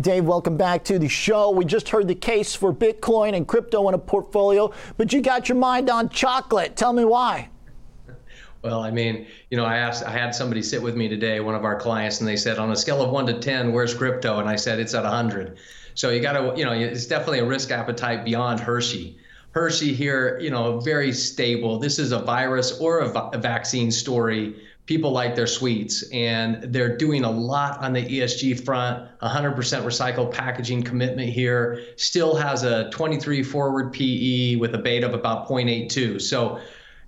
Dave, welcome back to the show. We just heard the case for Bitcoin and crypto in a portfolio, but you got your mind on chocolate. Tell me why. Well, I mean, you know, I asked, I had somebody sit with me today, one of our clients, and they said, on a scale of one to 10, where's crypto? And I said, it's at 100. So you got to, you know, it's definitely a risk appetite beyond Hershey. Hershey here, you know, very stable. This is a virus or a, a vaccine story. People like their sweets, and they're doing a lot on the ESG front. 100% recycled packaging commitment here. Still has a 23 forward PE with a beta of about 0.82. So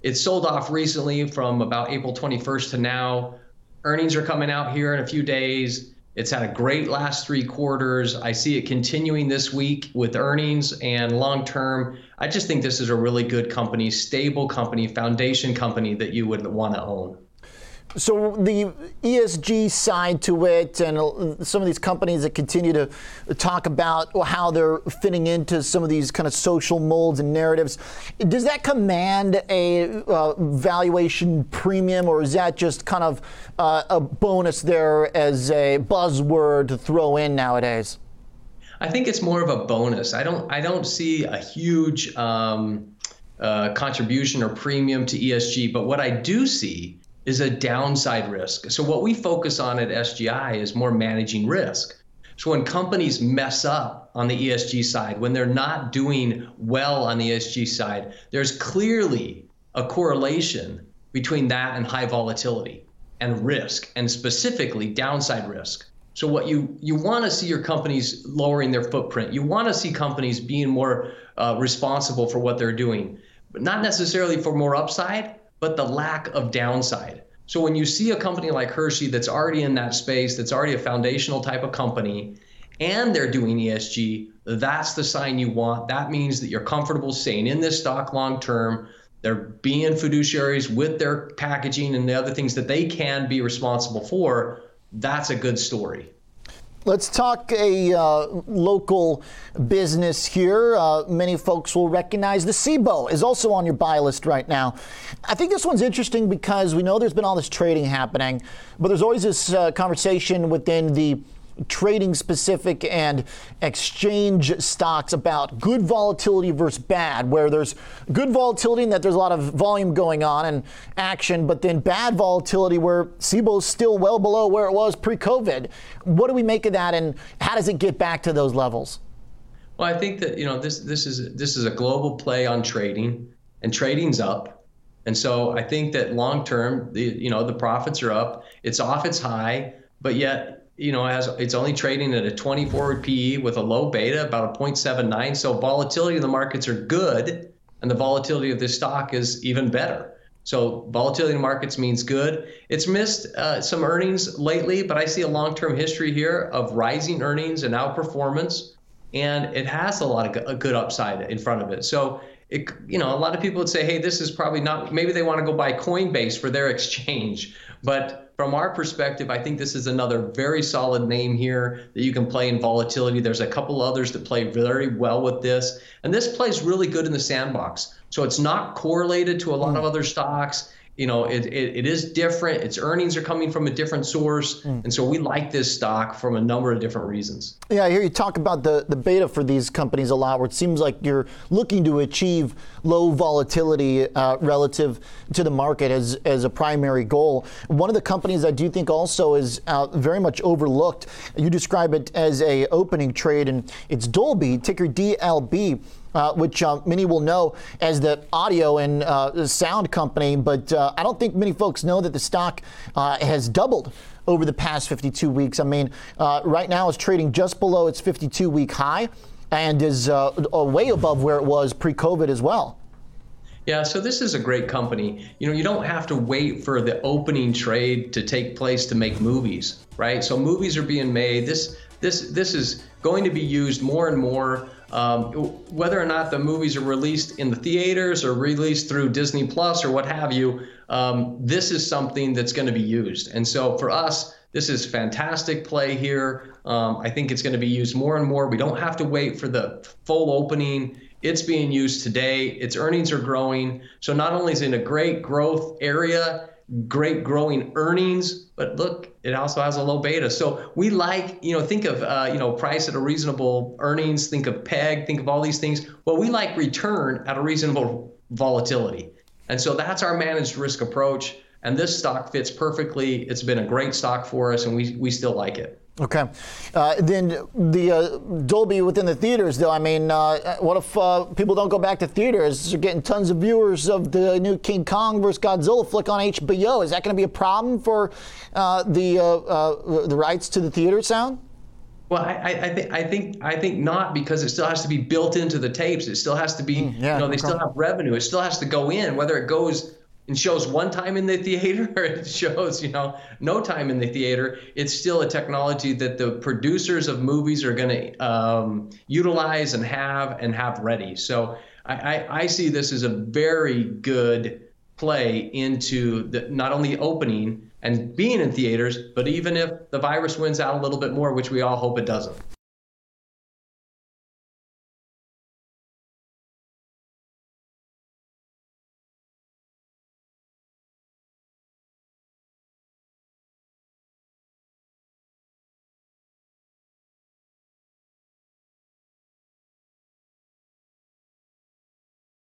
it sold off recently from about April 21st to now. Earnings are coming out here in a few days. It's had a great last three quarters. I see it continuing this week with earnings and long term. I just think this is a really good company, stable company, foundation company that you would want to own. So the ESG side to it, and some of these companies that continue to talk about how they're fitting into some of these kind of social molds and narratives, does that command a uh, valuation premium, or is that just kind of uh, a bonus there as a buzzword to throw in nowadays? I think it's more of a bonus. I don't. I don't see a huge um, uh, contribution or premium to ESG, but what I do see is a downside risk. So what we focus on at SGI is more managing risk. So when companies mess up on the ESG side, when they're not doing well on the ESG side, there's clearly a correlation between that and high volatility and risk, and specifically downside risk. So what you you want to see your companies lowering their footprint. You want to see companies being more uh, responsible for what they're doing, but not necessarily for more upside, but the lack of downside. So when you see a company like Hershey that's already in that space, that's already a foundational type of company, and they're doing ESG, that's the sign you want. That means that you're comfortable staying in this stock long term. They're being fiduciaries with their packaging and the other things that they can be responsible for. That's a good story. Let's talk a uh, local business here. Uh, many folks will recognize the Cboe is also on your buy list right now. I think this one's interesting because we know there's been all this trading happening, but there's always this uh, conversation within the trading specific and exchange stocks about good volatility versus bad, where there's good volatility and that there's a lot of volume going on and action, but then bad volatility where is still well below where it was pre COVID. What do we make of that and how does it get back to those levels? Well, I think that you know this this is this is a global play on trading, and trading's up, and so I think that long term, the you know the profits are up. It's off its high, but yet you know, as it's only trading at a 20 forward PE with a low beta, about a 0.79. So volatility in the markets are good, and the volatility of this stock is even better. So volatility in markets means good. It's missed uh, some earnings lately, but I see a long-term history here of rising earnings and outperformance, and it has a lot of a good upside in front of it. So it, you know, a lot of people would say, hey, this is probably not. Maybe they want to go buy Coinbase for their exchange, but from our perspective, I think this is another very solid name here that you can play in volatility. There's a couple others that play very well with this. And this plays really good in the sandbox. So it's not correlated to a lot of hmm. other stocks you know, it, it, it is different. Its earnings are coming from a different source. Mm. And so we like this stock from a number of different reasons. Yeah, I hear you talk about the, the beta for these companies a lot, where it seems like you're looking to achieve low volatility uh, relative to the market as, as a primary goal. One of the companies I do think also is uh, very much overlooked, you describe it as a opening trade, and it's Dolby, ticker DLB uh, which uh, many will know as the audio and uh, sound company. But uh, I don't think many folks know that the stock uh, has doubled over the past 52 weeks. I mean, uh, right now it's trading just below its 52 week high and is way above where it was pre COVID as well. Yeah, so this is a great company. You know, you don't have to wait for the opening trade to take place to make movies, right? So movies are being made. This this this is going to be used more and more um, whether or not the movies are released in the theaters or released through Disney Plus or what have you, um, this is something that's going to be used. And so for us, this is fantastic play here. Um, I think it's going to be used more and more. We don't have to wait for the full opening. It's being used today. Its earnings are growing. So not only is it in a great growth area, great growing earnings, but look, it also has a low beta. So we like, you know, think of, uh, you know, price at a reasonable earnings, think of PEG, think of all these things. Well, we like return at a reasonable volatility. And so that's our managed risk approach. And this stock fits perfectly. It's been a great stock for us, and we, we still like it. Okay. Uh, then the uh, Dolby within the theaters, though, I mean, uh, what if uh, people don't go back to theaters? They're getting tons of viewers of the new King Kong versus Godzilla flick on HBO. Is that going to be a problem for uh, the uh, the rights to the theater sound? Well, I, I, think I think I think not because it still has to be built into the tapes. It still has to be, mm, yeah, you know, they okay. still have revenue. It still has to go in, whether it goes and shows one time in the theater it shows you know no time in the theater. It's still a technology that the producers of movies are going to um, utilize and have and have ready. So I, I, I, see this as a very good play into the, not only opening and being in theaters but even if the virus wins out a little bit more which we all hope it doesn't